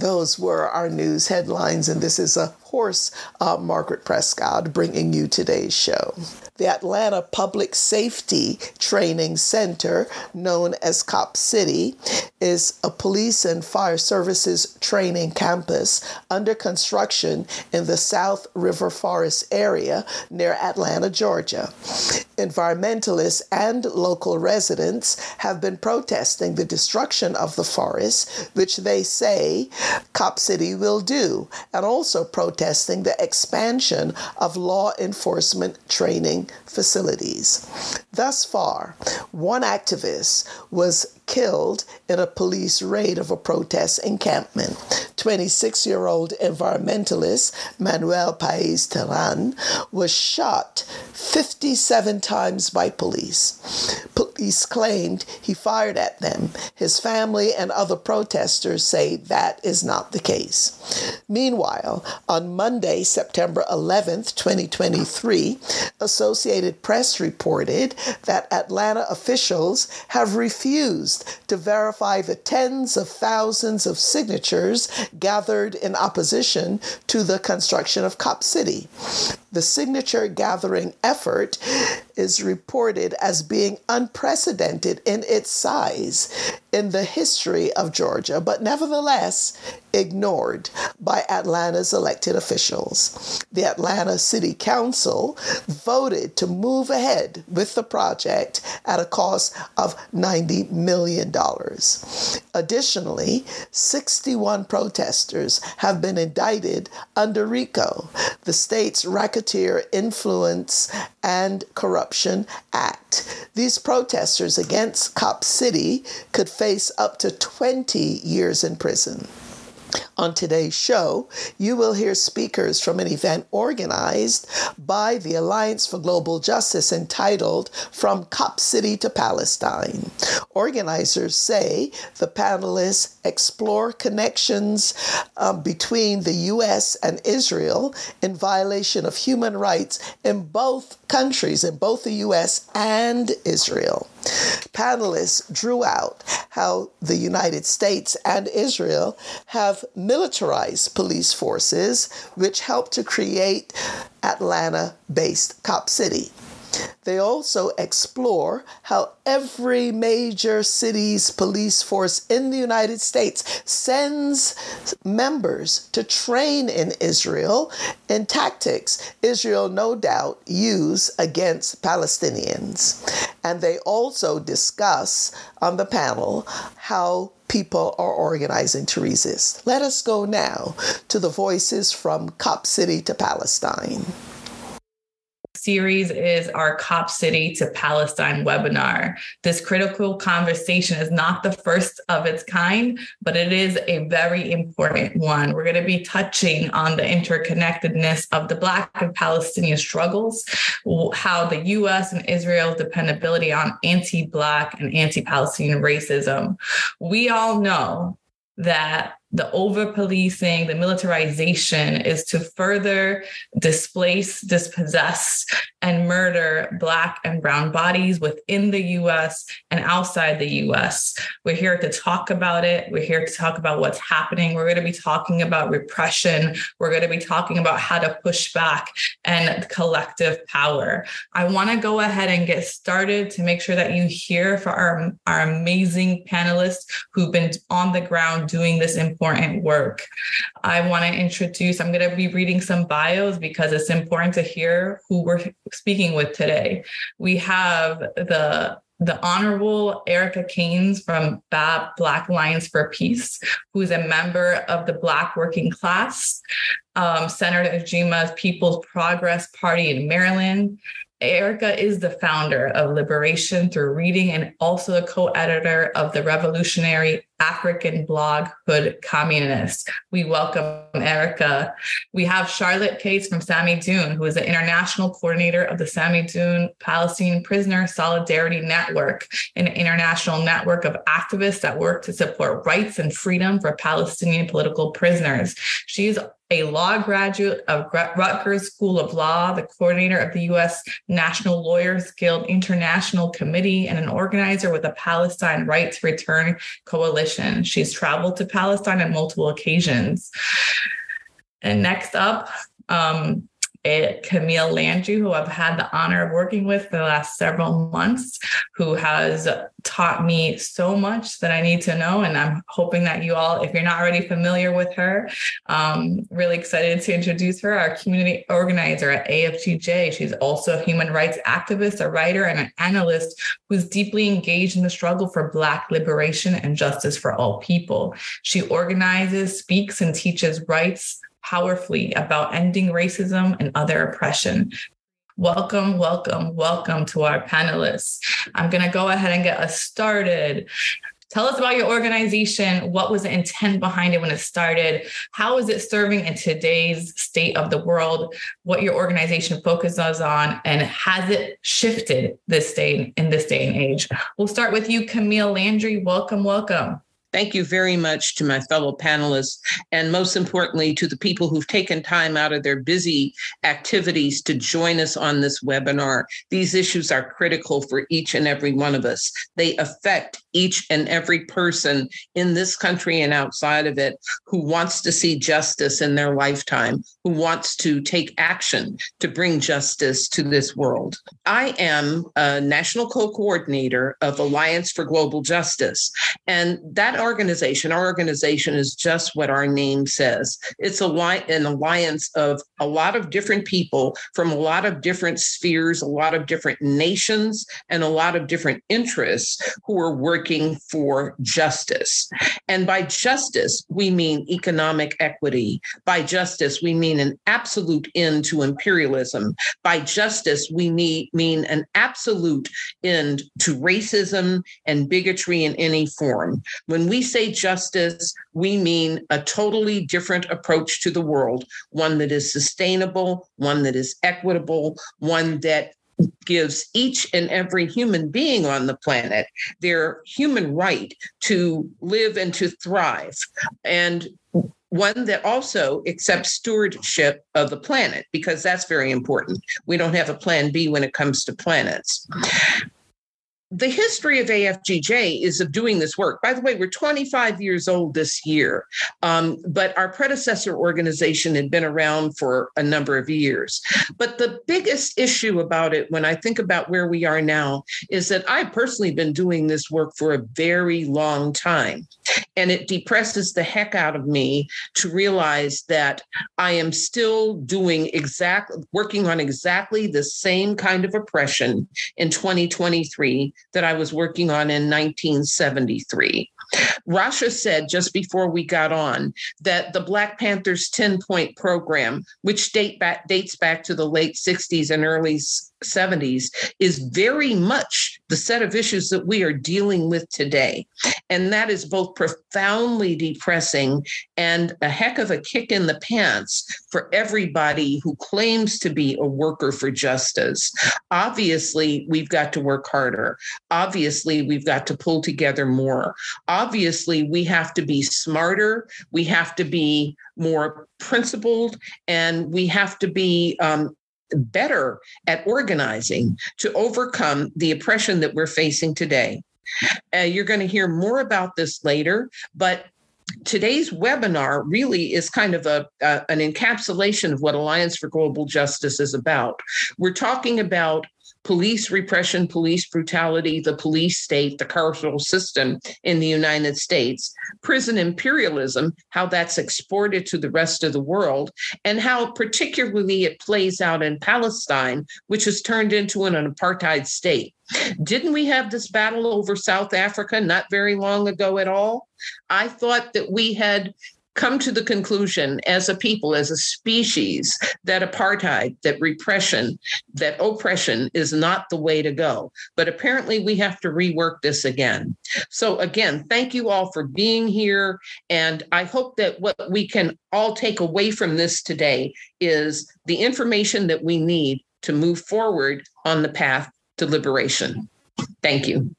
Those were our news headlines, and this is a horse, uh, Margaret Prescott, bringing you today's show. The Atlanta Public Safety Training Center, known as Cop City, is a police and fire services training campus under construction in the South River Forest area near Atlanta, Georgia. Environmentalists and local residents have been protesting the destruction of the forest, which they say Cop City will do, and also protesting the expansion of law enforcement training facilities. Thus far, one activist was killed in a police raid of a protest encampment. 26 year old environmentalist Manuel Paez Terán was shot 57 times by police. Police claimed he fired at them. His family and other protesters say that is not the case. Meanwhile, on Monday, September 11th, 2023, Associated Press reported that Atlanta officials have refused to verify the tens of thousands of signatures gathered in opposition to the construction of Cop City. The signature gathering effort is reported as being unprecedented in its size in the history of Georgia, but nevertheless ignored by Atlanta's elected officials. The Atlanta City Council voted to move ahead with the project at a cost of $90 million. Additionally, 61 protesters have been indicted under RICO, the state's racketeer influence and corruption act. These protesters against Cop City could face up to 20 years in prison. On today's show, you will hear speakers from an event organized by the Alliance for Global Justice entitled From Cop City to Palestine. Organizers say the panelists explore connections um, between the U.S. and Israel in violation of human rights in both countries, in both the U.S. and Israel. Panelists drew out how the United States and Israel have militarized police forces, which helped to create Atlanta based Cop City. They also explore how every major city's police force in the United States sends members to train in Israel in tactics Israel no doubt use against Palestinians. And they also discuss on the panel how people are organizing to resist. Let us go now to the voices from Cop City to Palestine series is our Cop City to Palestine webinar. This critical conversation is not the first of its kind, but it is a very important one. We're going to be touching on the interconnectedness of the Black and Palestinian struggles, how the US and Israel's dependability on anti Black and anti Palestinian racism. We all know that the over policing, the militarization is to further displace, dispossess, and murder Black and Brown bodies within the US and outside the US. We're here to talk about it. We're here to talk about what's happening. We're going to be talking about repression. We're going to be talking about how to push back and collective power. I want to go ahead and get started to make sure that you hear from our, our amazing panelists who've been on the ground doing this important important work. I want to introduce, I'm going to be reading some bios because it's important to hear who we're speaking with today. We have the the Honorable Erica Caines from BAP Black Alliance for Peace, who is a member of the Black working class, um, Senator Ujamaa People's Progress Party in Maryland, Erica is the founder of Liberation Through Reading and also the co editor of the revolutionary African blog Hood Communist. We welcome Erica. We have Charlotte Kates from Samidoun, who is the international coordinator of the Samidoun Palestinian Prisoner Solidarity Network, an international network of activists that work to support rights and freedom for Palestinian political prisoners. She is a law graduate of Rutgers School of Law, the coordinator of the U.S. National Lawyers Guild International Committee, and an organizer with the Palestine Rights Return Coalition She's traveled to Palestine on multiple occasions. And next up, um, Camille Landry, who I've had the honor of working with for the last several months, who has taught me so much that I need to know. And I'm hoping that you all, if you're not already familiar with her, um, really excited to introduce her, our community organizer at AFGJ. She's also a human rights activist, a writer, and an analyst who's deeply engaged in the struggle for Black liberation and justice for all people. She organizes, speaks, and teaches rights powerfully about ending racism and other oppression. Welcome, welcome, welcome to our panelists. I'm going to go ahead and get us started. Tell us about your organization. What was the intent behind it when it started? How is it serving in today's state of the world? What your organization focuses on, and has it shifted this day in this day and age? We'll start with you, Camille Landry. Welcome, welcome. Thank you very much to my fellow panelists, and most importantly, to the people who've taken time out of their busy activities to join us on this webinar. These issues are critical for each and every one of us. They affect each and every person in this country and outside of it who wants to see justice in their lifetime, who wants to take action to bring justice to this world. I am a national co coordinator of Alliance for Global Justice, and that organization, our organization is just what our name says. It's a an alliance of a lot of different people from a lot of different spheres, a lot of different nations, and a lot of different interests who are working for justice. And by justice, we mean economic equity. By justice, we mean an absolute end to imperialism. By justice, we need, mean an absolute end to racism and bigotry in any form. When we say justice, we mean a totally different approach to the world, one that is sustainable, one that is equitable, one that gives each and every human being on the planet their human right to live and to thrive. And one that also accepts stewardship of the planet, because that's very important. We don't have a plan B when it comes to planets the history of AFGJ is of doing this work. By the way, we're 25 years old this year, um, but our predecessor organization had been around for a number of years. But the biggest issue about it, when I think about where we are now, is that I've personally been doing this work for a very long time. And it depresses the heck out of me to realize that I am still doing exactly, working on exactly the same kind of oppression in 2023 that I was working on in 1973. Rasha said just before we got on that the Black Panthers 10 point program, which date back, dates back to the late 60s and early 70s is very much the set of issues that we are dealing with today. And that is both profoundly depressing and a heck of a kick in the pants for everybody who claims to be a worker for justice. Obviously, we've got to work harder. Obviously, we've got to pull together more. Obviously, we have to be smarter. We have to be more principled and we have to be um, better at organizing to overcome the oppression that we're facing today. Uh, you're going to hear more about this later, but today's webinar really is kind of a, uh, an encapsulation of what Alliance for Global Justice is about. We're talking about police repression, police brutality, the police state, the carceral system in the United States, prison imperialism, how that's exported to the rest of the world, and how particularly it plays out in Palestine, which has turned into an apartheid state. Didn't we have this battle over South Africa not very long ago at all? I thought that we had come to the conclusion as a people, as a species, that apartheid, that repression, that oppression is not the way to go. But apparently, we have to rework this again. So, again, thank you all for being here. And I hope that what we can all take away from this today is the information that we need to move forward on the path to liberation. Thank you.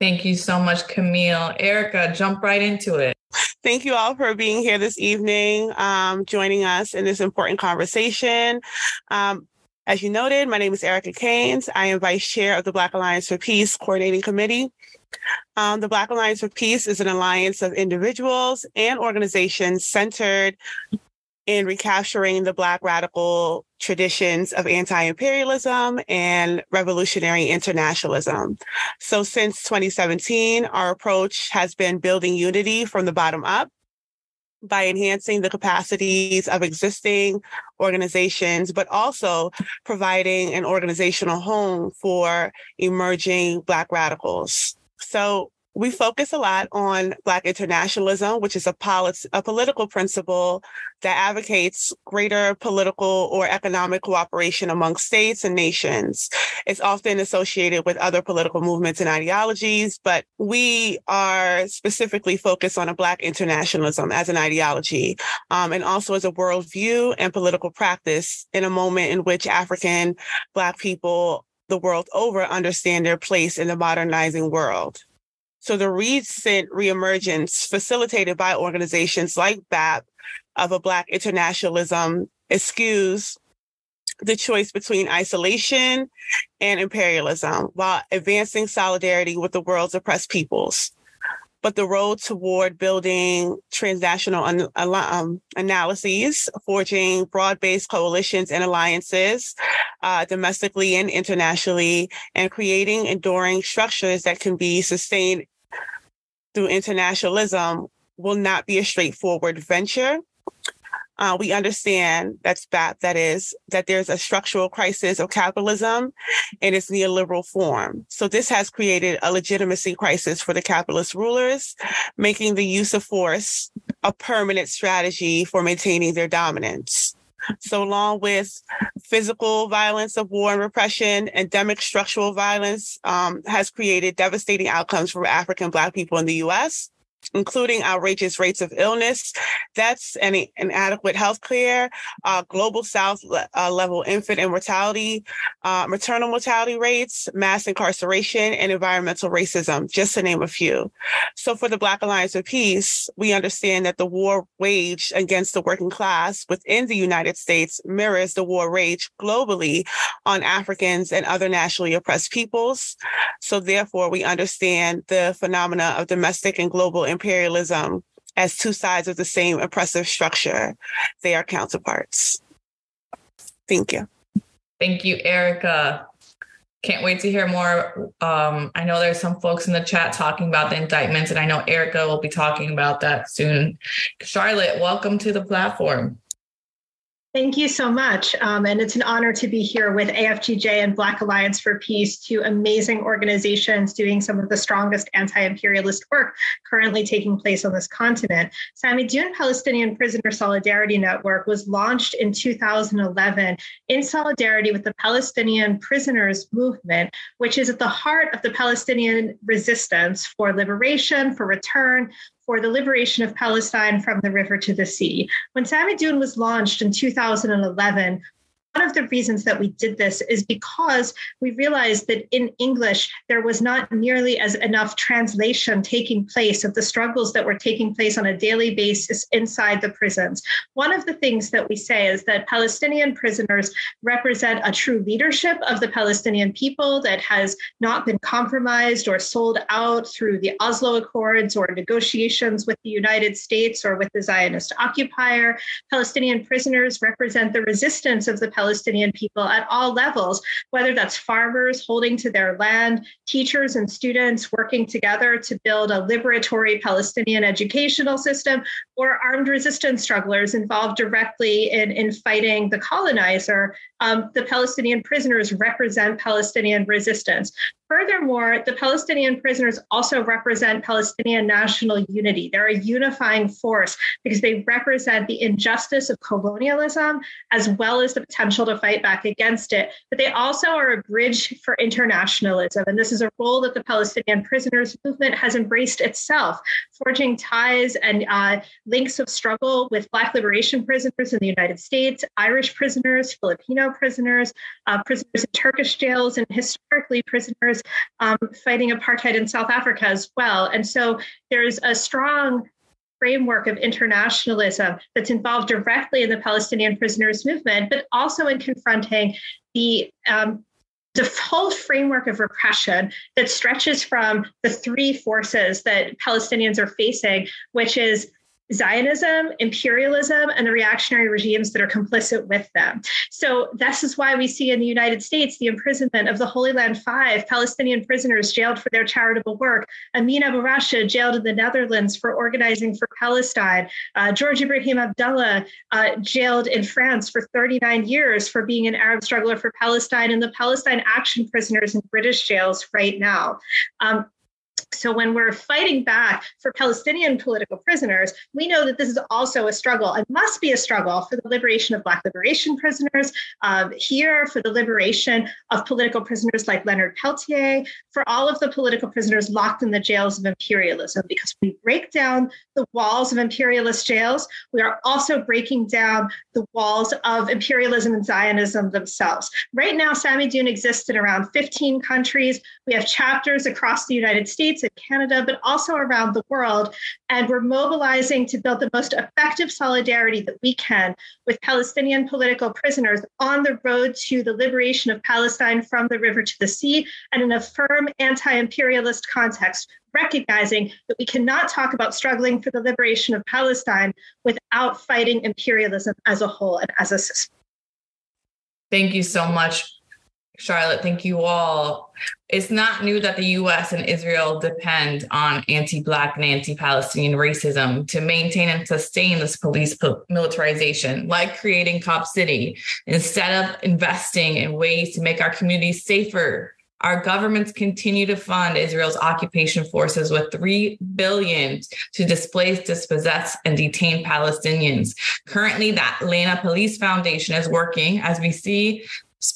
Thank you so much, Camille. Erica, jump right into it. Thank you all for being here this evening, um, joining us in this important conversation. Um, As you noted, my name is Erica Caines. I am Vice Chair of the Black Alliance for Peace Coordinating Committee. Um, the Black Alliance for Peace is an alliance of individuals and organizations centered in recapturing the Black radical traditions of anti imperialism and revolutionary internationalism. So, since 2017, our approach has been building unity from the bottom up by enhancing the capacities of existing organizations, but also providing an organizational home for emerging Black radicals. So, we focus a lot on Black internationalism, which is a, polit- a political principle that advocates greater political or economic cooperation among states and nations. It's often associated with other political movements and ideologies, but we are specifically focused on a Black internationalism as an ideology um, and also as a worldview and political practice in a moment in which African Black people the world over understand their place in the modernizing world. So the recent reemergence facilitated by organizations like BAP of a Black internationalism eschews the choice between isolation and imperialism while advancing solidarity with the world's oppressed peoples. But the road toward building transnational um, analyses, forging broad based coalitions and alliances uh, domestically and internationally, and creating enduring structures that can be sustained through internationalism will not be a straightforward venture. Uh, we understand that's that that is that there's a structural crisis of capitalism in its neoliberal form. So this has created a legitimacy crisis for the capitalist rulers, making the use of force a permanent strategy for maintaining their dominance. So, along with physical violence of war and repression, endemic structural violence um, has created devastating outcomes for African Black people in the US including outrageous rates of illness, deaths, and inadequate health care, uh, global south uh, level infant and mortality, uh, maternal mortality rates, mass incarceration, and environmental racism, just to name a few. So for the Black Alliance of Peace, we understand that the war waged against the working class within the United States mirrors the war waged globally on Africans and other nationally oppressed peoples. So therefore, we understand the phenomena of domestic and global imperialism as two sides of the same oppressive structure. They are counterparts. Thank you. Thank you, Erica. Can't wait to hear more. Um, I know there's some folks in the chat talking about the indictments, and I know Erica will be talking about that soon. Charlotte, welcome to the platform. Thank you so much. Um, and it's an honor to be here with AFGJ and Black Alliance for Peace, two amazing organizations doing some of the strongest anti imperialist work currently taking place on this continent. Samidoun Palestinian Prisoner Solidarity Network was launched in 2011 in solidarity with the Palestinian Prisoners Movement, which is at the heart of the Palestinian resistance for liberation, for return, for the liberation of Palestine from the river to the sea. When Samidoun was launched in 2011, one of the reasons that we did this is because we realized that in English, there was not nearly as enough translation taking place of the struggles that were taking place on a daily basis inside the prisons. One of the things that we say is that Palestinian prisoners represent a true leadership of the Palestinian people that has not been compromised or sold out through the Oslo Accords or negotiations with the United States or with the Zionist occupier. Palestinian prisoners represent the resistance of the Palestinian people at all levels, whether that's farmers holding to their land, teachers and students working together to build a liberatory Palestinian educational system, or armed resistance strugglers involved directly in, in fighting the colonizer. Um, the Palestinian prisoners represent Palestinian resistance. Furthermore, the Palestinian prisoners also represent Palestinian national unity. They're a unifying force because they represent the injustice of colonialism as well as the potential to fight back against it. But they also are a bridge for internationalism. And this is a role that the Palestinian prisoners movement has embraced itself, forging ties and uh, links of struggle with Black liberation prisoners in the United States, Irish prisoners, Filipino prisoners, uh, prisoners in Turkish jails, and historically prisoners um, fighting apartheid in South Africa as well. And so there's a strong framework of internationalism that's involved directly in the Palestinian prisoners movement, but also in confronting the um, whole framework of repression that stretches from the three forces that Palestinians are facing, which is Zionism, imperialism, and the reactionary regimes that are complicit with them. So, this is why we see in the United States the imprisonment of the Holy Land Five Palestinian prisoners jailed for their charitable work, Amin Abou Rashed jailed in the Netherlands for organizing for Palestine, uh, George Ibrahim Abdullah uh, jailed in France for 39 years for being an Arab struggler for Palestine, and the Palestine action prisoners in British jails right now. Um, so when we're fighting back for Palestinian political prisoners, we know that this is also a struggle. It must be a struggle for the liberation of Black liberation prisoners uh, here, for the liberation of political prisoners like Leonard Peltier, for all of the political prisoners locked in the jails of imperialism. Because we break down the walls of imperialist jails, we are also breaking down the walls of imperialism and Zionism themselves. Right now, Samidoun exists in around 15 countries. We have chapters across the United States in Canada, but also around the world. And we're mobilizing to build the most effective solidarity that we can with Palestinian political prisoners on the road to the liberation of Palestine from the river to the sea and in a firm anti imperialist context recognizing that we cannot talk about struggling for the liberation of Palestine without fighting imperialism as a whole and as a system. Thank you so much Charlotte, thank you all. It's not new that the US and Israel depend on anti Black and anti Palestinian racism to maintain and sustain this police militarization, like creating Cop City, instead of investing in ways to make our communities safer. Our governments continue to fund Israel's occupation forces with 3 billion to displace, dispossess, and detain Palestinians. Currently, the Atlanta Police Foundation is working, as we see,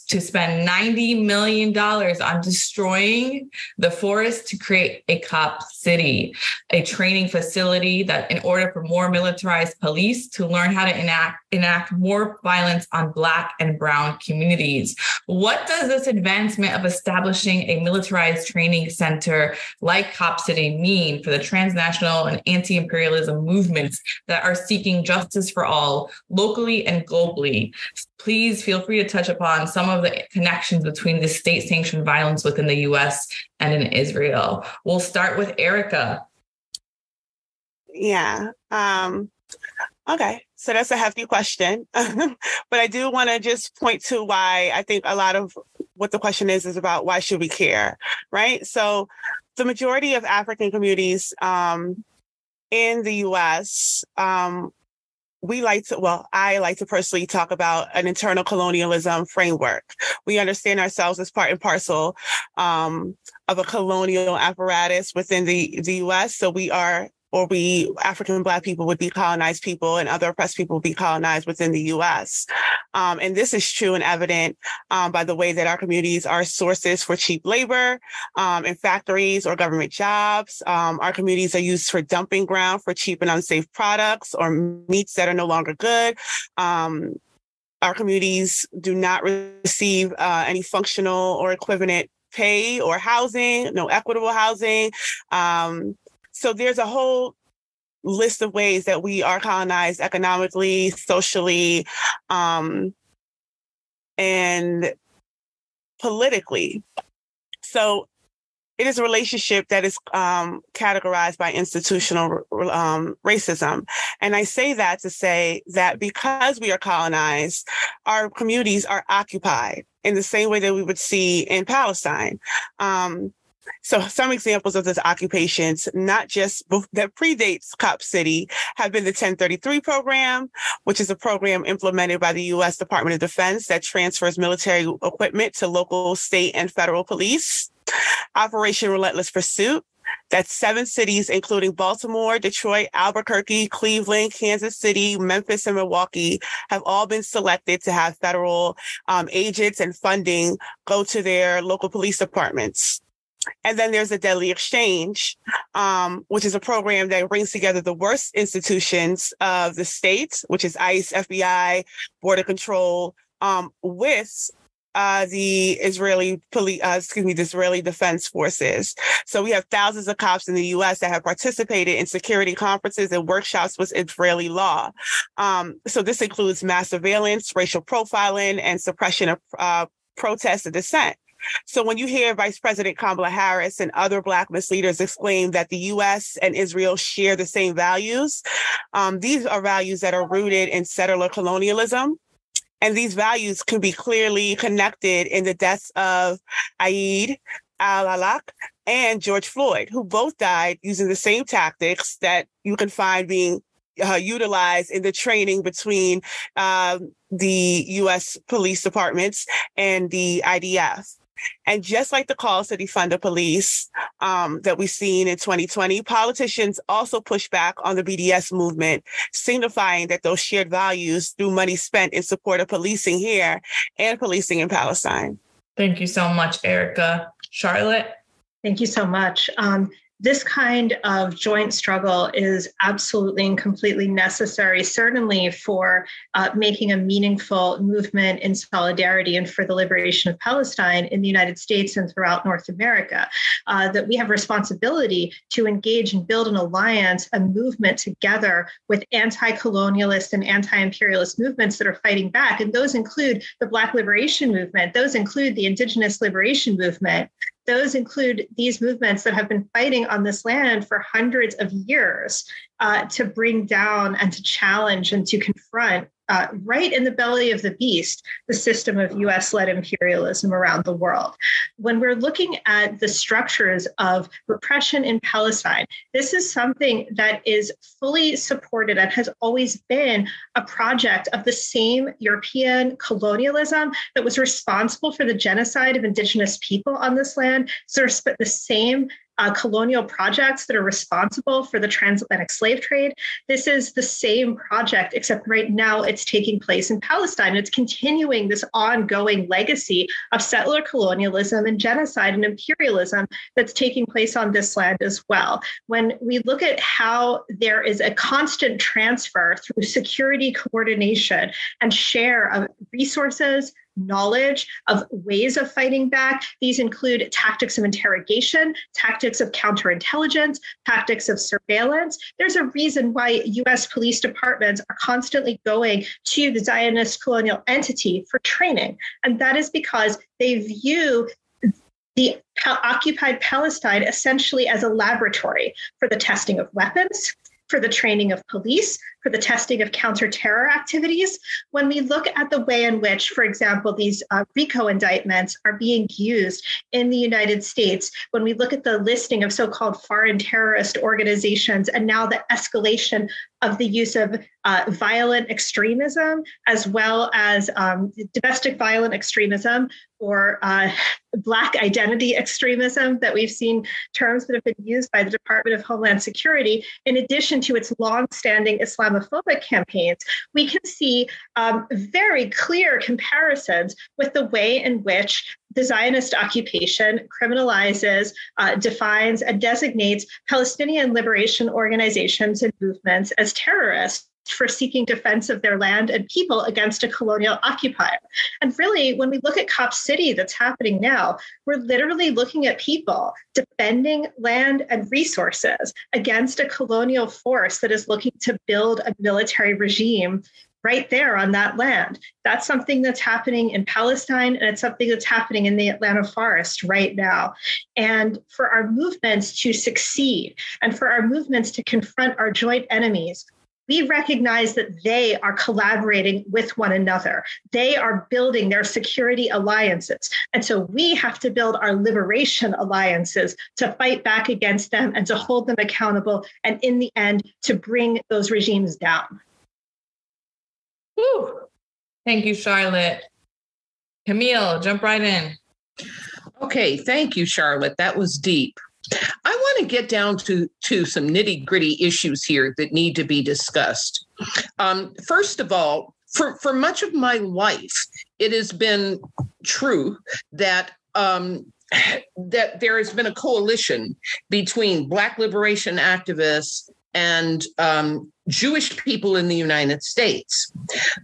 to spend $90 million on destroying the forest to create a cop city, a training facility that in order for more militarized police to learn how to enact enact more violence on black and brown communities. What does this advancement of establishing a militarized training center like Cop City mean for the transnational and anti-imperialism movements that are seeking justice for all locally and globally? Please feel free to touch upon some of the connections between the state sanctioned violence within the US and in Israel. We'll start with Erica. Yeah. Um, okay. So that's a hefty question. but I do want to just point to why I think a lot of what the question is is about why should we care, right? So the majority of African communities um, in the US, um, we like to, well, I like to personally talk about an internal colonialism framework. We understand ourselves as part and parcel um, of a colonial apparatus within the, the US. So we are or we African Black people would be colonized people and other oppressed people would be colonized within the US. Um, and this is true and evident um, by the way that our communities are sources for cheap labor um, in factories or government jobs. Um, our communities are used for dumping ground for cheap and unsafe products or meats that are no longer good um, our communities do not receive uh, any functional or equivalent pay or housing, no equitable housing. Um, so there's a whole list of ways that we are colonized economically, socially, um, and politically. So it is a relationship that is um, categorized by institutional um, racism. And I say that to say that because we are colonized, our communities are occupied in the same way that we would see in Palestine. Um, so some examples of those occupations, not just that predates Cop City, have been the 1033 program, which is a program implemented by the U.S. Department of Defense that transfers military equipment to local, state, and federal police. Operation Relentless Pursuit, that's seven cities, including Baltimore, Detroit, Albuquerque, Cleveland, Kansas City, Memphis, and Milwaukee, have all been selected to have federal um, agents and funding go to their local police departments. And then there's a deadly exchange, um, which is a program that brings together the worst institutions of the state, which is ICE, FBI, Border Control, um, with uh, the Israeli police, uh, excuse me, the Israeli Defense Forces. So we have thousands of cops in the U.S. that have participated in security conferences and workshops with Israeli law. Um, so this includes mass surveillance, racial profiling, and suppression of uh, protest and dissent. So when you hear Vice President Kamala Harris and other Black leaders exclaim that the U.S. and Israel share the same values, um, these are values that are rooted in settler colonialism. And these values can be clearly connected in the deaths of Iyad al-Hallaq and George Floyd, who both died using the same tactics that you can find being uh, utilized in the training between uh, the U.S. police departments and the IDF. And just like the calls to defund the police um, that we've seen in 2020, politicians also push back on the BDS movement, signifying that those shared values through money spent in support of policing here and policing in Palestine. Thank you so much, Erica. Charlotte? Thank you so much. Um, this kind of joint struggle is absolutely and completely necessary, certainly for uh, making a meaningful movement in solidarity and for the liberation of Palestine in the United States and throughout North America. Uh, that we have responsibility to engage and build an alliance, a movement together with anti colonialist and anti imperialist movements that are fighting back. And those include the Black Liberation Movement, those include the Indigenous Liberation Movement, those include these movements that have been fighting on this land for hundreds of years uh, to bring down and to challenge and to confront uh, right in the belly of the beast, the system of US led imperialism around the world. When we're looking at the structures of repression in Palestine, this is something that is fully supported and has always been a project of the same European colonialism that was responsible for the genocide of indigenous people on this land. So, the same uh, colonial projects that are responsible for the transatlantic slave trade. This is the same project, except right now it's taking place in Palestine. It's continuing this ongoing legacy of settler colonialism and genocide and imperialism that's taking place on this land as well. When we look at how there is a constant transfer through security coordination and share of resources, knowledge of ways of fighting back. These include tactics of interrogation, tactics of counterintelligence, tactics of surveillance. There's a reason why US police departments are constantly going to the Zionist colonial entity for training. And that is because they view the occupied Palestine essentially as a laboratory for the testing of weapons, for the training of police, for the testing of counterterror activities. When we look at the way in which, for example, these uh, RICO indictments are being used in the United States, when we look at the listing of so called foreign terrorist organizations and now the escalation of the use of uh, violent extremism as well as um, domestic violent extremism or uh, Black identity extremism that we've seen terms that have been used by the Department of Homeland Security, in addition to its longstanding Islamophobic campaigns, we can see um, very clear comparisons with the way in which the Zionist occupation criminalizes, uh, defines, and designates Palestinian liberation organizations and movements as terrorists for seeking defense of their land and people against a colonial occupier. And really, when we look at Cop City that's happening now, we're literally looking at people defending land and resources against a colonial force that is looking to build a military regime right there on that land. That's something that's happening in Palestine, and it's something that's happening in the Atlanta forest right now. And for our movements to succeed and for our movements to confront our joint enemies, we recognize that they are collaborating with one another. They are building their security alliances. And so we have to build our liberation alliances to fight back against them and to hold them accountable. And in the end, to bring those regimes down. Whew. Thank you, Charlotte. Camille, jump right in. Okay, thank you, Charlotte. That was deep. I want to get down to, to some nitty gritty issues here that need to be discussed. Um, first of all, for, for much of my life, it has been true that um, that there has been a coalition between Black liberation activists and um, Jewish people in the United States.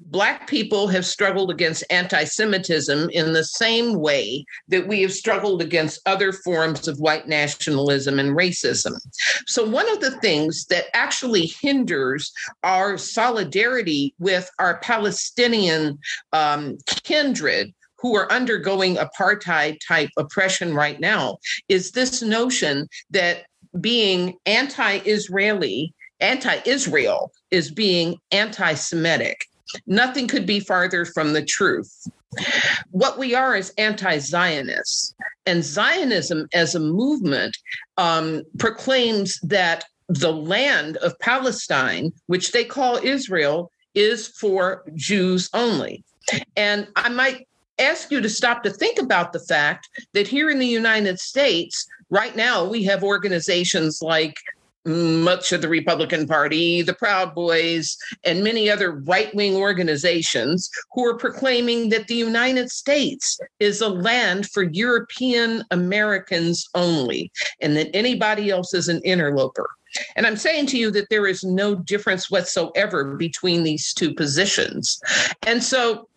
Black people have struggled against anti Semitism in the same way that we have struggled against other forms of white nationalism and racism. So, one of the things that actually hinders our solidarity with our Palestinian um, kindred who are undergoing apartheid type oppression right now is this notion that being anti Israeli anti Israel is being anti Semitic. Nothing could be farther from the truth. What we are is anti Zionists. And Zionism as a movement um, proclaims that the land of Palestine, which they call Israel, is for Jews only. And I might ask you to stop to think about the fact that here in the United States, right now, we have organizations like much of the Republican Party, the Proud Boys, and many other right wing organizations who are proclaiming that the United States is a land for European Americans only, and that anybody else is an interloper. And I'm saying to you that there is no difference whatsoever between these two positions. And so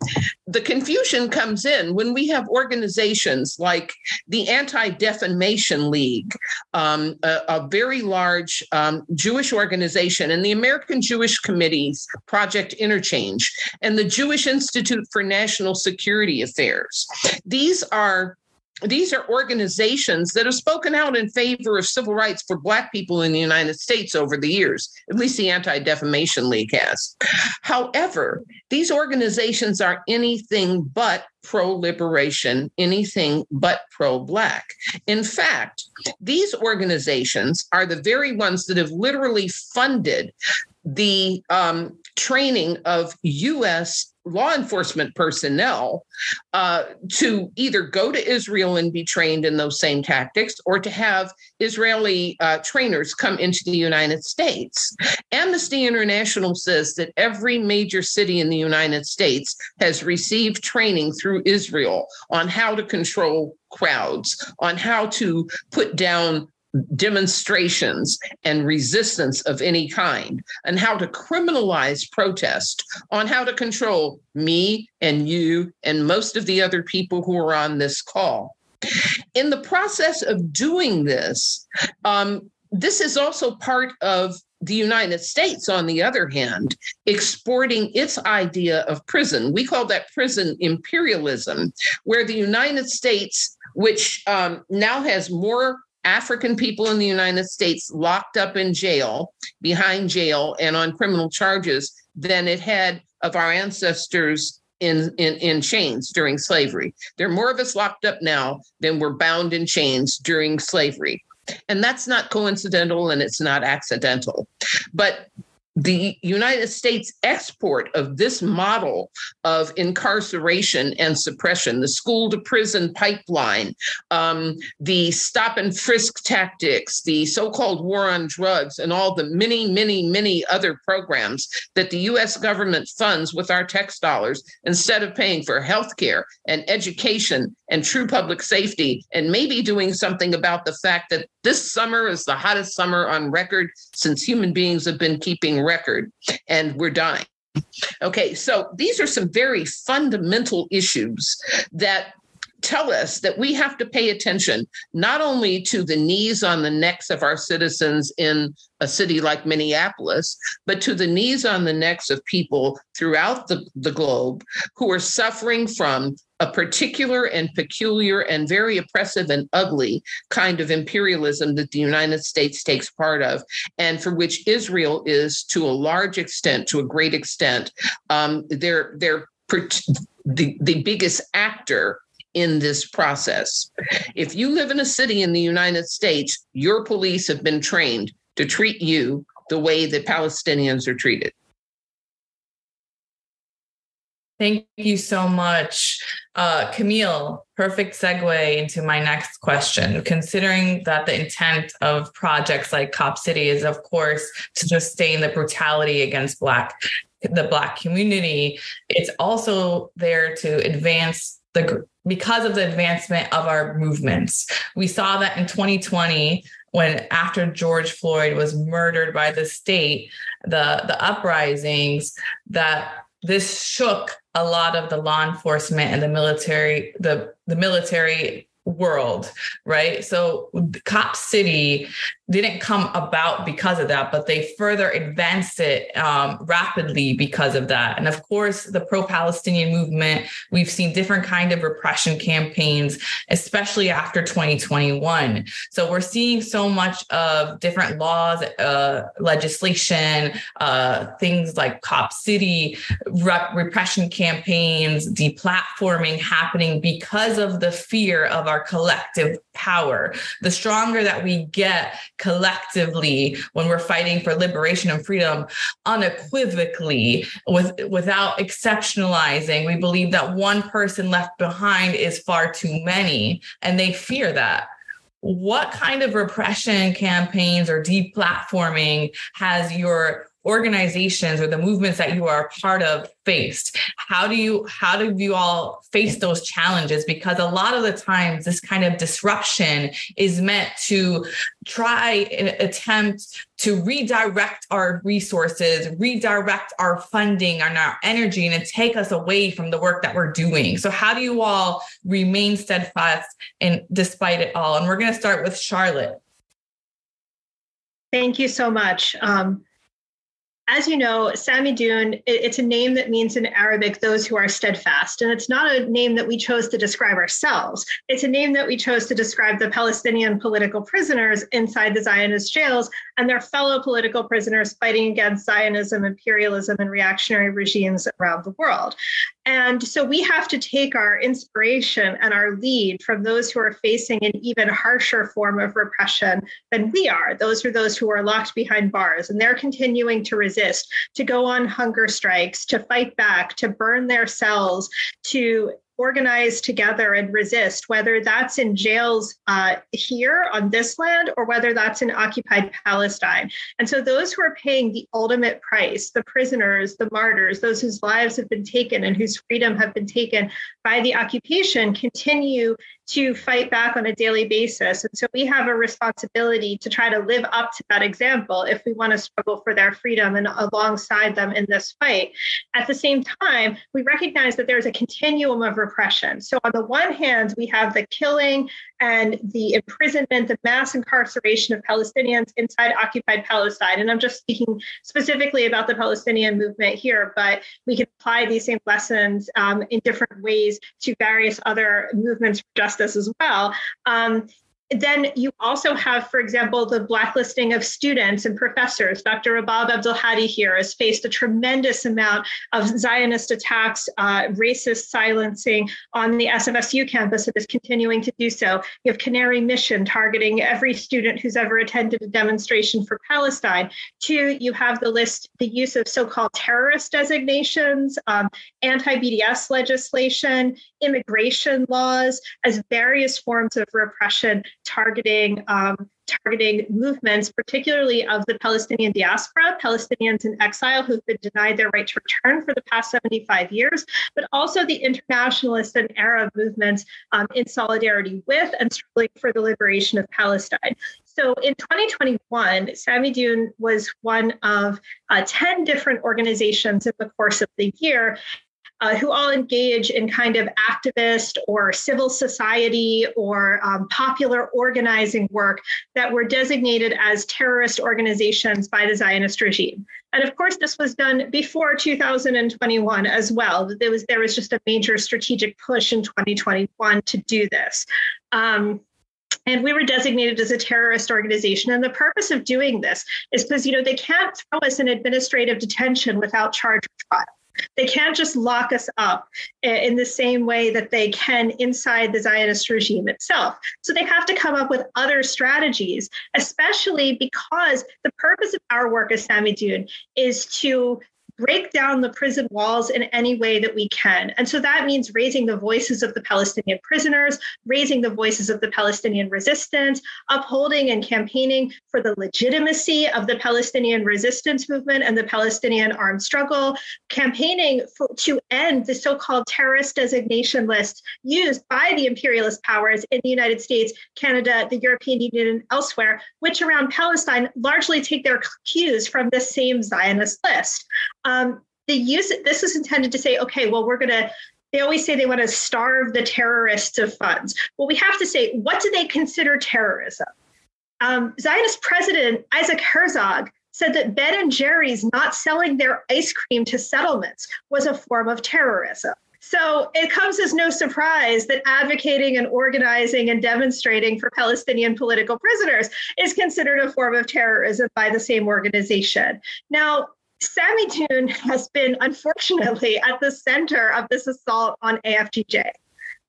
the confusion comes in when we have organizations like the Anti Defamation League, um, a, a, very large um, Jewish organization, and the American Jewish Committee's Project Interchange, and the Jewish Institute for National Security Affairs. These are these are organizations that have spoken out in favor of civil rights for Black people in the United States over the years. At least the Anti Defamation League has. However, these organizations are anything but pro liberation, anything but pro Black. In fact, these organizations are the very ones that have literally funded the um, training of U.S law enforcement personnel uh, to either go to Israel and be trained in those same tactics or to have Israeli uh, trainers come into the United States. Amnesty International says that every major city in the United States has received training through Israel on how to control crowds, on how to put down demonstrations and resistance of any kind, and how to criminalize protest, on how to control me and you and most of the other people who are on this call. In the process of doing this, um, this is also part of the United States, on the other hand, exporting its idea of prison. We call that prison imperialism, where the United States, which um, now has more African people in the United States locked up in jail, behind jail, and on criminal charges than it had of our ancestors in, in, in chains during slavery. There are more of us locked up now than were bound in chains during slavery. And that's not coincidental and it's not accidental. But the United States export of this model of incarceration and suppression, the school to prison pipeline, um, the stop and frisk tactics, the so called war on drugs, and all the many, many, many other programs that the US government funds with our tax dollars instead of paying for health care and education and true public safety, and maybe doing something about the fact that this summer is the hottest summer on record since human beings have been keeping record, and we're dying. Okay, so these are some very fundamental issues that tell us that we have to pay attention not only to the knees on the necks of our citizens in a city like Minneapolis, but to the knees on the necks of people throughout the, the globe who are suffering from a particular and peculiar and very oppressive and ugly kind of imperialism that the United States takes part of, and for which Israel is, to a large extent, to a great extent, um, they're the, the biggest actor in this process. If you live in a city in the United States, your police have been trained to treat you the way that Palestinians are treated. Thank you so much. Uh, Camille, perfect segue into my next question. Considering that the intent of projects like Cop City is, of course, to sustain the brutality against Black the Black community, it's also there to advance the because of the advancement of our movements. We saw that in 2020 when after George Floyd was murdered by the state, the the uprisings that this shook a lot of the law enforcement and the military the the military world, right? So Cop City didn't come about because of that, but they further advanced it um, rapidly because of that. And of course, the pro-Palestinian movement, we've seen different kind of repression campaigns, especially after 2021. So we're seeing so much of different laws, uh, legislation, uh, things like Cop City, rep- repression campaigns, deplatforming happening because of the fear of our collective power. The stronger that we get collectively when we're fighting for liberation and freedom unequivocally with without exceptionalizing, we believe that one person left behind is far too many and they fear that. What kind of repression campaigns or deplatforming has your organizations or the movements that you are a part of faced? How do you how do you all face those challenges? Because a lot of the times this kind of disruption is meant to try and attempt to redirect our resources redirect our funding and our energy and take us away from the work that we're doing. So how do you all remain steadfast and despite it all? And we're going to start with charlotte. Thank you so much. Um, as you know, Samidoun, it's a name that means in Arabic those who are steadfast. And it's not a name that we chose to describe ourselves. It's a name that we chose to describe the Palestinian political prisoners inside the Zionist jails and their fellow political prisoners fighting against Zionism, imperialism, and reactionary regimes around the world. And so we have to take our inspiration and our lead from those who are facing an even harsher form of repression than we are. Those are those who are locked behind bars and they're continuing to resist, to go on hunger strikes, to fight back, to burn their cells, to organize together and resist, whether that's in jails uh, here on this land or whether that's in occupied Palestine. And so, those who are paying the ultimate price, the prisoners, the martyrs, those whose lives have been taken and whose freedom have been taken by the occupation, continue to fight back on a daily basis. And so, we have a responsibility to try to live up to that example if we want to struggle for their freedom and alongside them in this fight. At the same time, we recognize that there's a continuum of repression. So, on the one hand, we have the killing and the imprisonment, the mass incarceration of Palestinians inside occupied Palestine. And I'm just speaking specifically about the Palestinian movement here, but we can apply these same lessons um, in different ways to various other movements for justice as well. Um, then you also have, for example, the blacklisting of students and professors. Dr. Rabab Abdulhadi here has faced a tremendous amount of Zionist attacks, uh, racist silencing on the SFSU campus and is continuing to do so. You have Canary Mission targeting every student who's ever attended a demonstration for Palestine. Two, you have the list, the use of so-called terrorist designations, um, anti-BDS legislation, immigration laws as various forms of repression targeting um, targeting movements, particularly of the Palestinian diaspora, Palestinians in exile who've been denied their right to return for the past 75 years, but also the internationalist and Arab movements um, in solidarity with and struggling for the liberation of Palestine. So in 2021, Samidoun was one of uh, 10 different organizations in the course of the year uh, who all engage in kind of activist or civil society or um, popular organizing work that were designated as terrorist organizations by the Zionist regime. And of course, this was done before 2021 as well. There was there was just a major strategic push in 2021 to do this. Um, and we were designated as a terrorist organization. And the purpose of doing this is because, you know, they can't throw us in administrative detention without charge or trial. They can't just lock us up in the same way that they can inside the Zionist regime itself. So they have to come up with other strategies, especially because the purpose of our work as Samidoun is to break down the prison walls in any way that we can. And so that means raising the voices of the Palestinian prisoners, raising the voices of the Palestinian resistance, upholding and campaigning for the legitimacy of the Palestinian resistance movement and the Palestinian armed struggle, campaigning for, to end the so called terrorist designation list used by the imperialist powers in the United States, Canada, the European Union, and elsewhere, which around Palestine largely take their cues from the same Zionist list. Um, the use this is intended to say, okay, well, we're going to they always say they want to starve the terrorists of funds. Well, we have to say, what do they consider terrorism? Um, Zionist President Isaac Herzog said that Ben and Jerry's not selling their ice cream to settlements was a form of terrorism. So it comes as no surprise that advocating and organizing and demonstrating for Palestinian political prisoners is considered a form of terrorism by the same organization. Now, Sammy has been unfortunately at the center of this assault on AFGJ.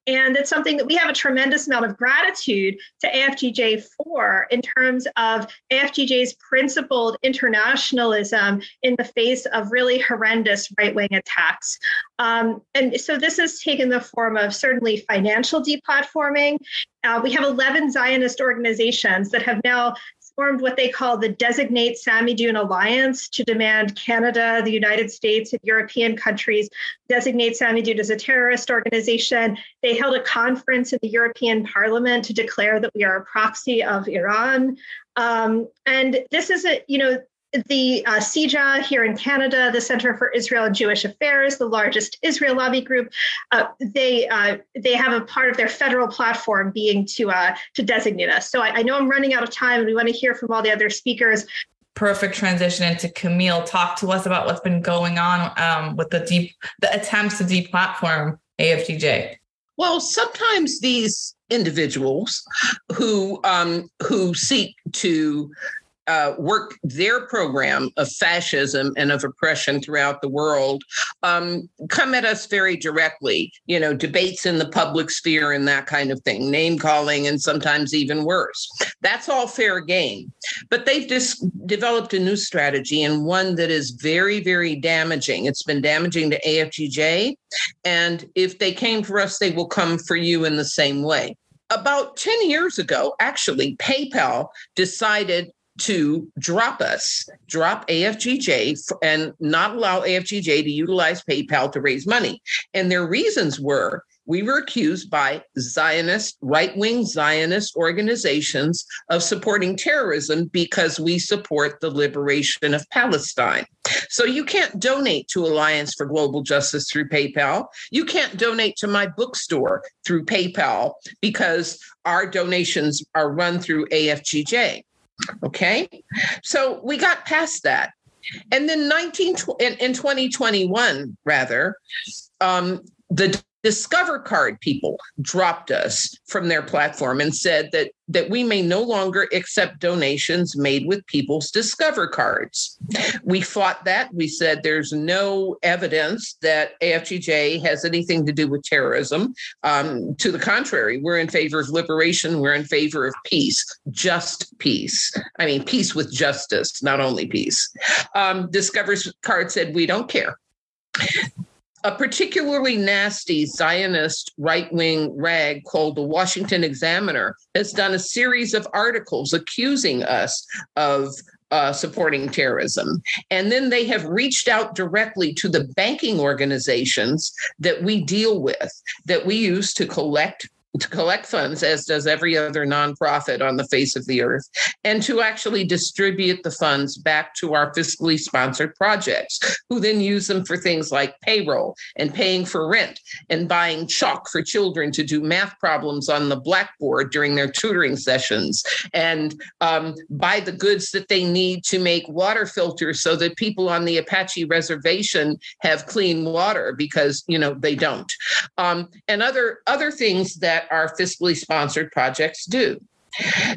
And it's something that we have a tremendous amount of gratitude to AFGJ for in terms of AFGJ's principled internationalism in the face of really horrendous right wing attacks. Um, and so this has taken the form of certainly financial deplatforming. Uh, we have 11 Zionist organizations that have now formed what they call the Designate Samidoun Alliance to demand Canada, the United States, and European countries designate Samidoun as a terrorist organization. They held a conference in the European Parliament to declare that we are a proxy of Iran. Um, and this is a, you know, the uh, CIJA here in Canada, the Center for Israel and Jewish Affairs, the largest Israel lobby group, uh, they uh, they have a part of their federal platform being to uh, to designate us. So I, I know I'm running out of time, and we want to hear from all the other speakers. Perfect transition into Camille. Talk to us about what's been going on um, with the deep the attempts to deplatform AFGJ. Well, sometimes these individuals who um, who seek to uh, work their program of fascism and of oppression throughout the world um, come at us very directly. You know, debates in the public sphere and that kind of thing, name calling, and sometimes even worse. That's all fair game. But they've just developed a new strategy and one that is very, very damaging. It's been damaging to AFGJ. And if they came for us, they will come for you in the same way about 10 years ago, actually, PayPal decided to drop us, drop AFGJ, and not allow AFGJ to utilize PayPal to raise money. And their reasons were we were accused by Zionist, right wing Zionist organizations of supporting terrorism because we support the liberation of Palestine. So you can't donate to Alliance for Global Justice through PayPal. You can't donate to my bookstore through PayPal because our donations are run through AFGJ. Okay. So we got past that. And then 19 in, in 2021, rather, um, the Discover Card people dropped us from their platform and said that that we may no longer accept donations made with people's Discover cards. We fought that. We said there's no evidence that AFGJ has anything to do with terrorism. Um, to the contrary, we're in favor of liberation. We're in favor of peace, just peace. I mean, peace with justice, not only peace. Um, Discover card said we don't care a particularly nasty Zionist right wing rag called the Washington Examiner has done a series of articles accusing us of uh, supporting terrorism. And then they have reached out directly to the banking organizations that we deal with, that we use to collect to collect funds, as does every other nonprofit on the face of the earth, and to actually distribute the funds back to our fiscally sponsored projects, who then use them for things like payroll and paying for rent and buying chalk for children to do math problems on the blackboard during their tutoring sessions and um, buy the goods that they need to make water filters so that people on the Apache reservation have clean water because you know they don't, um, and other other things that our fiscally sponsored projects do.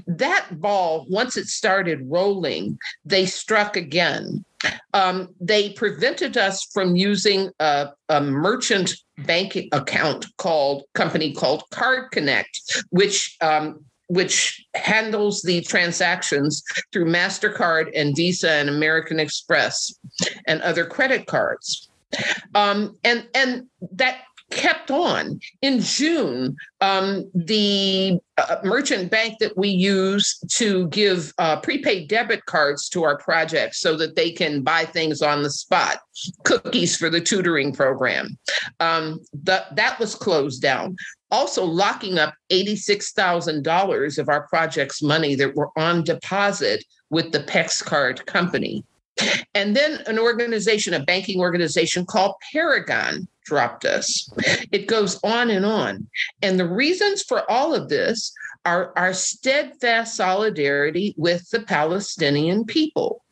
That ball, once it started rolling, they struck again. Um, they prevented us from using a, a merchant banking account called company called Card Connect, which um, which handles the transactions through MasterCard and Visa and American Express and other credit cards. Um, and, and that kept on. In June, um, the uh, merchant bank that we use to give uh, prepaid debit cards to our projects so that they can buy things on the spot, cookies for the tutoring program, um, the, that was closed down. Also, locking up $86,000 of our project's money that were on deposit with the PEX card company. And then an organization, a banking organization called Paragon, dropped us. It goes on and on. And the reasons for all of this are our steadfast solidarity with the Palestinian people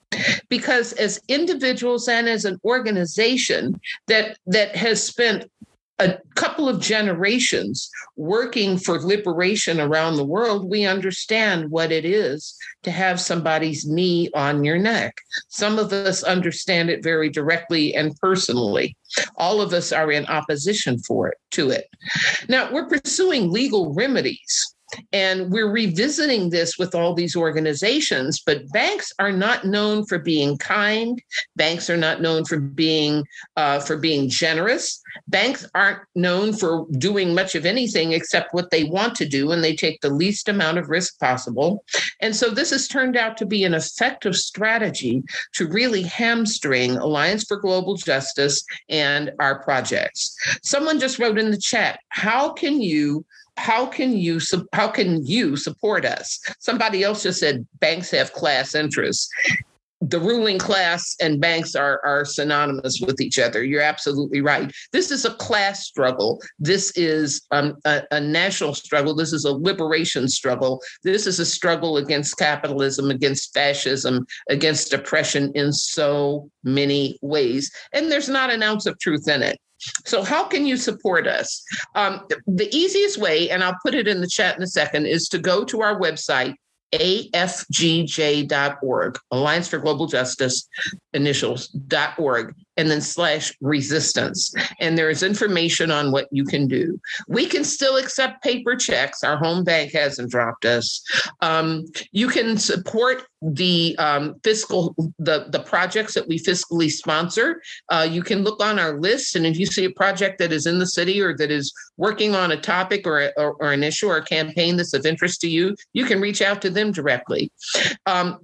because as individuals and as an organization that that has spent a couple of generations working for liberation around the world, we understand what it is to have somebody's knee on your neck. Some of us understand it very directly and personally. All of us are in opposition for it to it. Now we're pursuing legal remedies and we're revisiting this with all these organizations, but banks are not known for being kind. Banks are not known for being uh, for being generous. Banks aren't known for doing much of anything except what they want to do, and they take the least amount of risk possible. And so this has turned out to be an effective strategy to really hamstring Alliance for Global Justice and our projects. Someone just wrote in the chat, how can you how can you how can you support us somebody else just said banks have class interests the ruling class and banks are, are synonymous with each other. You're absolutely right. This is a class struggle. This is um, a, a, national struggle. This is a liberation struggle. This is a struggle against capitalism, against fascism, against oppression in so many ways. And there's not an ounce of truth in it. So, how can you support us? Um, the easiest way, and I'll put it in the chat in a second, is to go to our website, afgj.org, Alliance for Global Justice, initials.org and then slash resistance. And there is information on what you can do. We can still accept paper checks. Our home bank hasn't dropped us. Um, you can support the um, fiscal the the projects that we fiscally sponsor. Uh, you can look on our list, and if you see a project that is in the city or that is working on a topic or, or, or an issue or a campaign that's of interest to you, you can reach out to them directly. Um,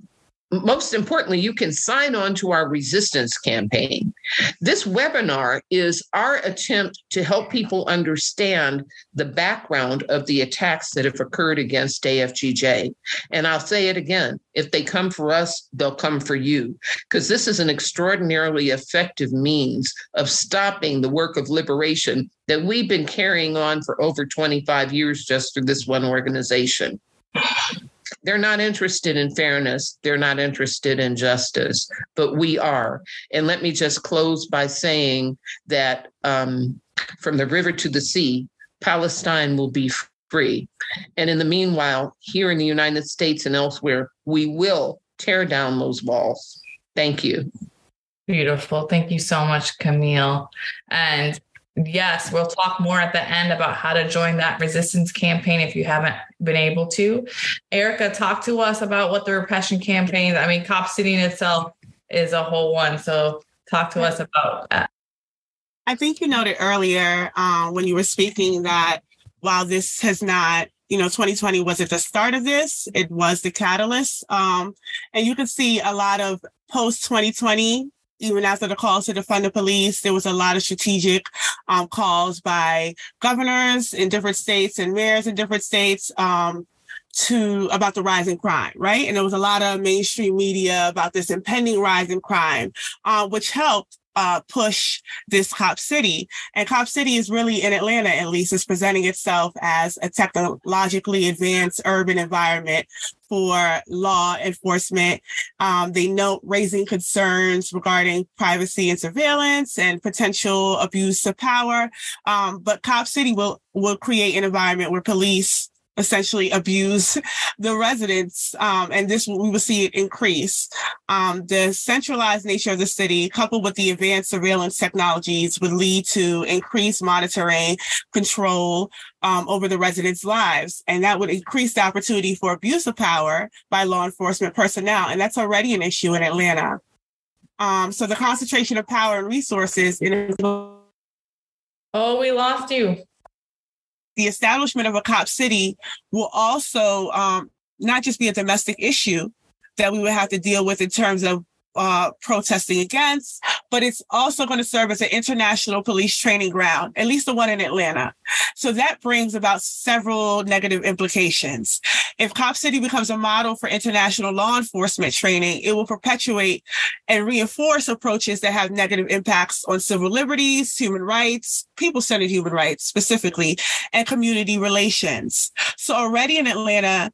most importantly, you can sign on to our resistance campaign. This webinar is our attempt to help people understand the background of the attacks that have occurred against AFGJ. And I'll say it again if they come for us, they'll come for you, because this is an extraordinarily effective means of stopping the work of liberation that we've been carrying on for over 25 years just through this one organization. They're not interested in fairness. They're not interested in justice, but we are. And let me just close by saying that um, from the river to the sea, Palestine will be free. And in the meanwhile, here in the United States and elsewhere, we will tear down those walls. Thank you. Beautiful. Thank you so much, Camille. And Yes, we'll talk more at the end about how to join that resistance campaign if you haven't been able to. Erica, talk to us about what the repression campaigns. I mean, Cop City in itself is a whole one. So talk to us about that. I think you noted earlier uh, when you were speaking that while this has not you know 2020 was at the start of this it was the catalyst um, and you can see a lot of post 2020 even after the calls to defund the police, there was a lot of strategic um, calls by governors in different states and mayors in different states um, to about the rise in crime, right? And there was a lot of mainstream media about this impending rise in crime, uh, which helped uh, push this Cop City. And Cop City is really in Atlanta, at least, is presenting itself as a technologically advanced urban environment for law enforcement. Um, they note raising concerns regarding privacy and surveillance and potential abuse of power. Um, but Cop City will will create an environment where police essentially abuse the residents, um, and this we will see it increase. Um, the centralized nature of the city, coupled with the advanced surveillance technologies, would lead to increased monitoring, control um, over the residents' lives, and that would increase the opportunity for abuse of power by law enforcement personnel, and that's already an issue in Atlanta. Um, so the concentration of power and resources in Oh, we lost you the establishment of a cop city will also um, not just be a domestic issue that we would have to deal with in terms of uh, protesting against, but it's also going to serve as an international police training ground, at least the one in Atlanta. So that brings about several negative implications. If Cop City becomes a model for international law enforcement training, it will perpetuate and reinforce approaches that have negative impacts on civil liberties, human rights, people centered human rights specifically, and community relations. So already in Atlanta,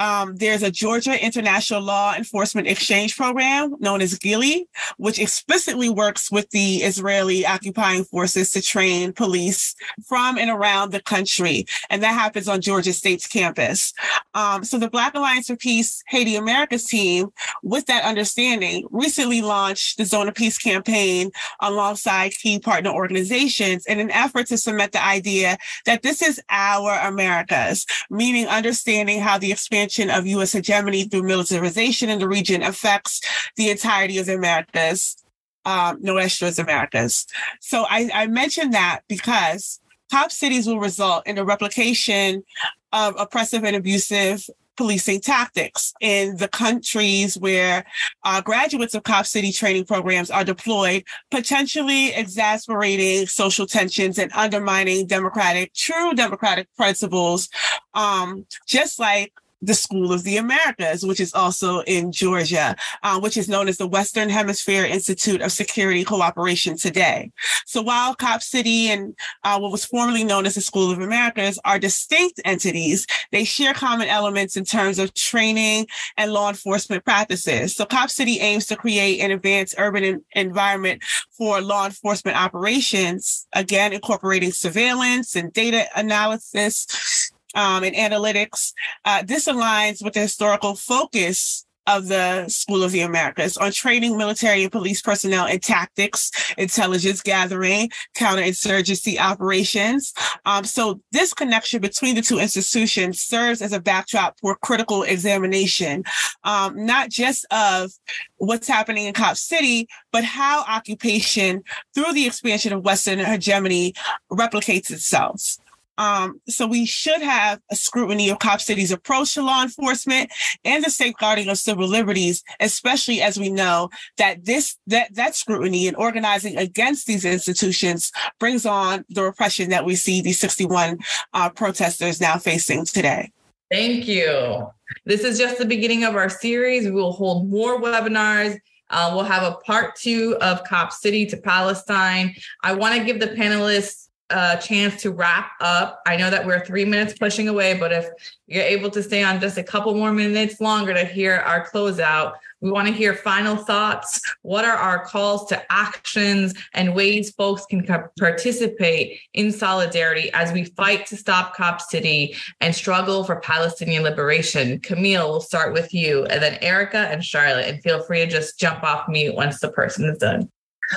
um, there's a Georgia International Law Enforcement Exchange Program known as GILEE, which explicitly works with the Israeli occupying forces to train police from and around the country. And that happens on Georgia State's campus. Um, so the Black Alliance for Peace Haiti Americas team, with that understanding, recently launched the Zone of Peace campaign alongside key partner organizations in an effort to cement the idea that this is our Americas, meaning understanding how the expansion expansion of U.S. hegemony through militarization in the region affects the entirety of the Americas, um, Nuestras Americas. So I, I mentioned that because cop cities will result in a replication of oppressive and abusive policing tactics in the countries where uh, graduates of cop city training programs are deployed, potentially exasperating social tensions and undermining democratic, true democratic principles, um, just like the School of the Americas, which is also in Georgia, uh, which is known as the Western Hemisphere Institute of Security Cooperation today. So while Cop City and uh, what was formerly known as the School of Americas are distinct entities, they share common elements in terms of training and law enforcement practices. So Cop City aims to create an advanced urban environment for law enforcement operations, again, incorporating surveillance and data analysis um, and analytics. Uh, this aligns with the historical focus of the School of the Americas on training military and police personnel in tactics, intelligence gathering, counterinsurgency operations. Um, so this connection between the two institutions serves as a backdrop for critical examination, um, not just of what's happening in Cop City, but how occupation through the expansion of Western hegemony replicates itself. Um, so we should have a scrutiny of Cop City's approach to law enforcement and the safeguarding of civil liberties, especially as we know that this that that scrutiny and organizing against these institutions brings on the repression that we see these 61 uh, protesters now facing today. Thank you. This is just the beginning of our series. We will hold more webinars. Uh, we'll have a part two of Cop City to Palestine. I want to give the panelists a chance to wrap up. I know that we're three minutes pushing away, but if you're able to stay on just a couple more minutes longer to hear our closeout, we want to hear final thoughts. What are our calls to actions and ways folks can participate in solidarity as we fight to stop Cop City and struggle for Palestinian liberation? Camille, we'll start with you, and then Erica and Charlotte. And feel free to just jump off mute once the person is done.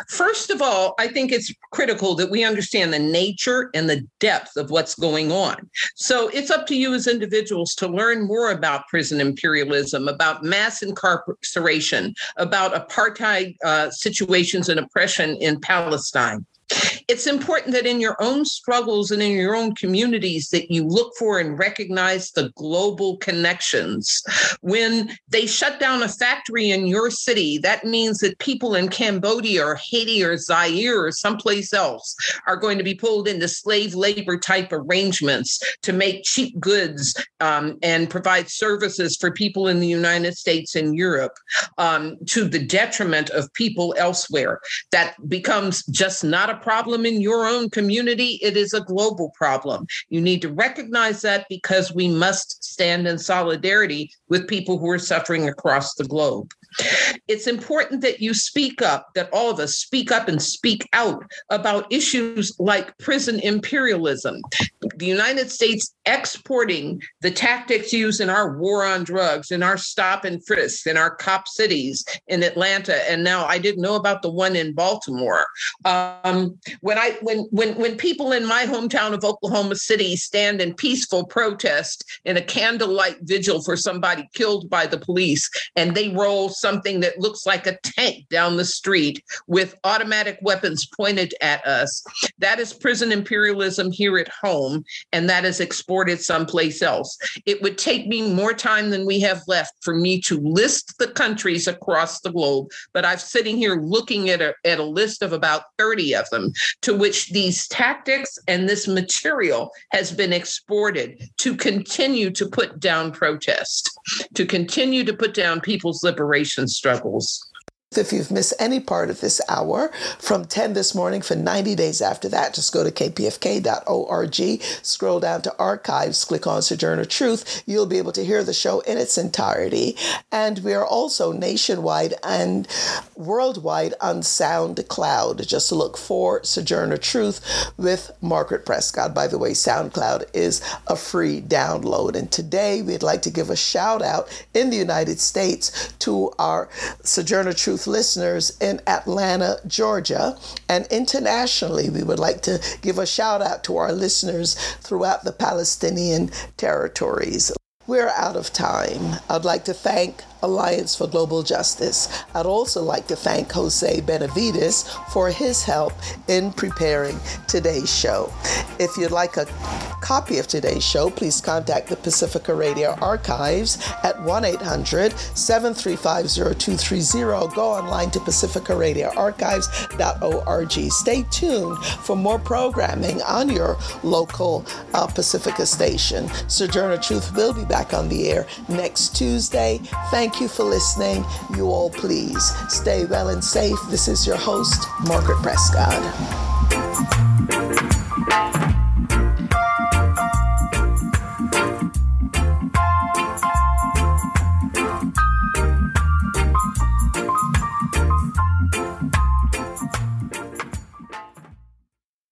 First of all, I think it's critical that we understand the nature and the depth of what's going on. So it's up to you as individuals to learn more about prison imperialism, about mass incarceration, about apartheid uh, situations and oppression in Palestine it's important that in your own struggles and in your own communities that you look for and recognize the global connections. When they shut down a factory in your city that means that people in cambodia or haiti or zaire or someplace else are going to be pulled into slave labor type arrangements to make cheap goods um, and provide services for people in the united states and europe um, to the detriment of people elsewhere. That becomes just not a problem in your own community, it is a global problem. You need to recognize that because we must stand in solidarity with people who are suffering across the globe. It's important that you speak up, that all of us speak up and speak out about issues like prison imperialism. The United States exporting the tactics used in our war on drugs, in our stop and frisk, in our cop cities in Atlanta, and now I didn't know about the one in Baltimore. Um, when I when when when people in my hometown of Oklahoma City stand in peaceful protest in a candlelight vigil for somebody killed by the police, and they roll something that looks like a tank down the street with automatic weapons pointed at us, that is prison imperialism here at home, and that is exported someplace else. It would take me more time than we have left for me to list the countries across the globe, but I'm sitting here looking at a, at a list of about 30 of them to which these tactics and this material has been exported to continue to put down protest, to continue to put down people's liberation struggles. If you've missed any part of this hour from 10 this morning for 90 days after that, just go to kpfk.org, scroll down to archives, click on Sojourner Truth. You'll be able to hear the show in its entirety. And we are also nationwide and worldwide on SoundCloud. Just look for Sojourner Truth with Margaret Prescott. By the way, SoundCloud is a free download. And today we'd like to give a shout out in the United States to our Sojourner Truth listeners in Atlanta, Georgia. And internationally, we would like to give a shout out to our listeners throughout the Palestinian territories. We're out of time. I'd like to thank Alliance for Global Justice. I'd also like to thank Jose Benavides for his help in preparing today's show. If you'd like a copy of today's show, please contact the Pacifica Radio Archives at 1 800 735 0230. Go online to pacificaradioarchives.org. Stay tuned for more programming on your local uh, Pacifica station. Sojourner Truth will be back on the air next Tuesday. Thank Thank you for listening. You all please stay well and safe. This is your host, Margaret Prescott.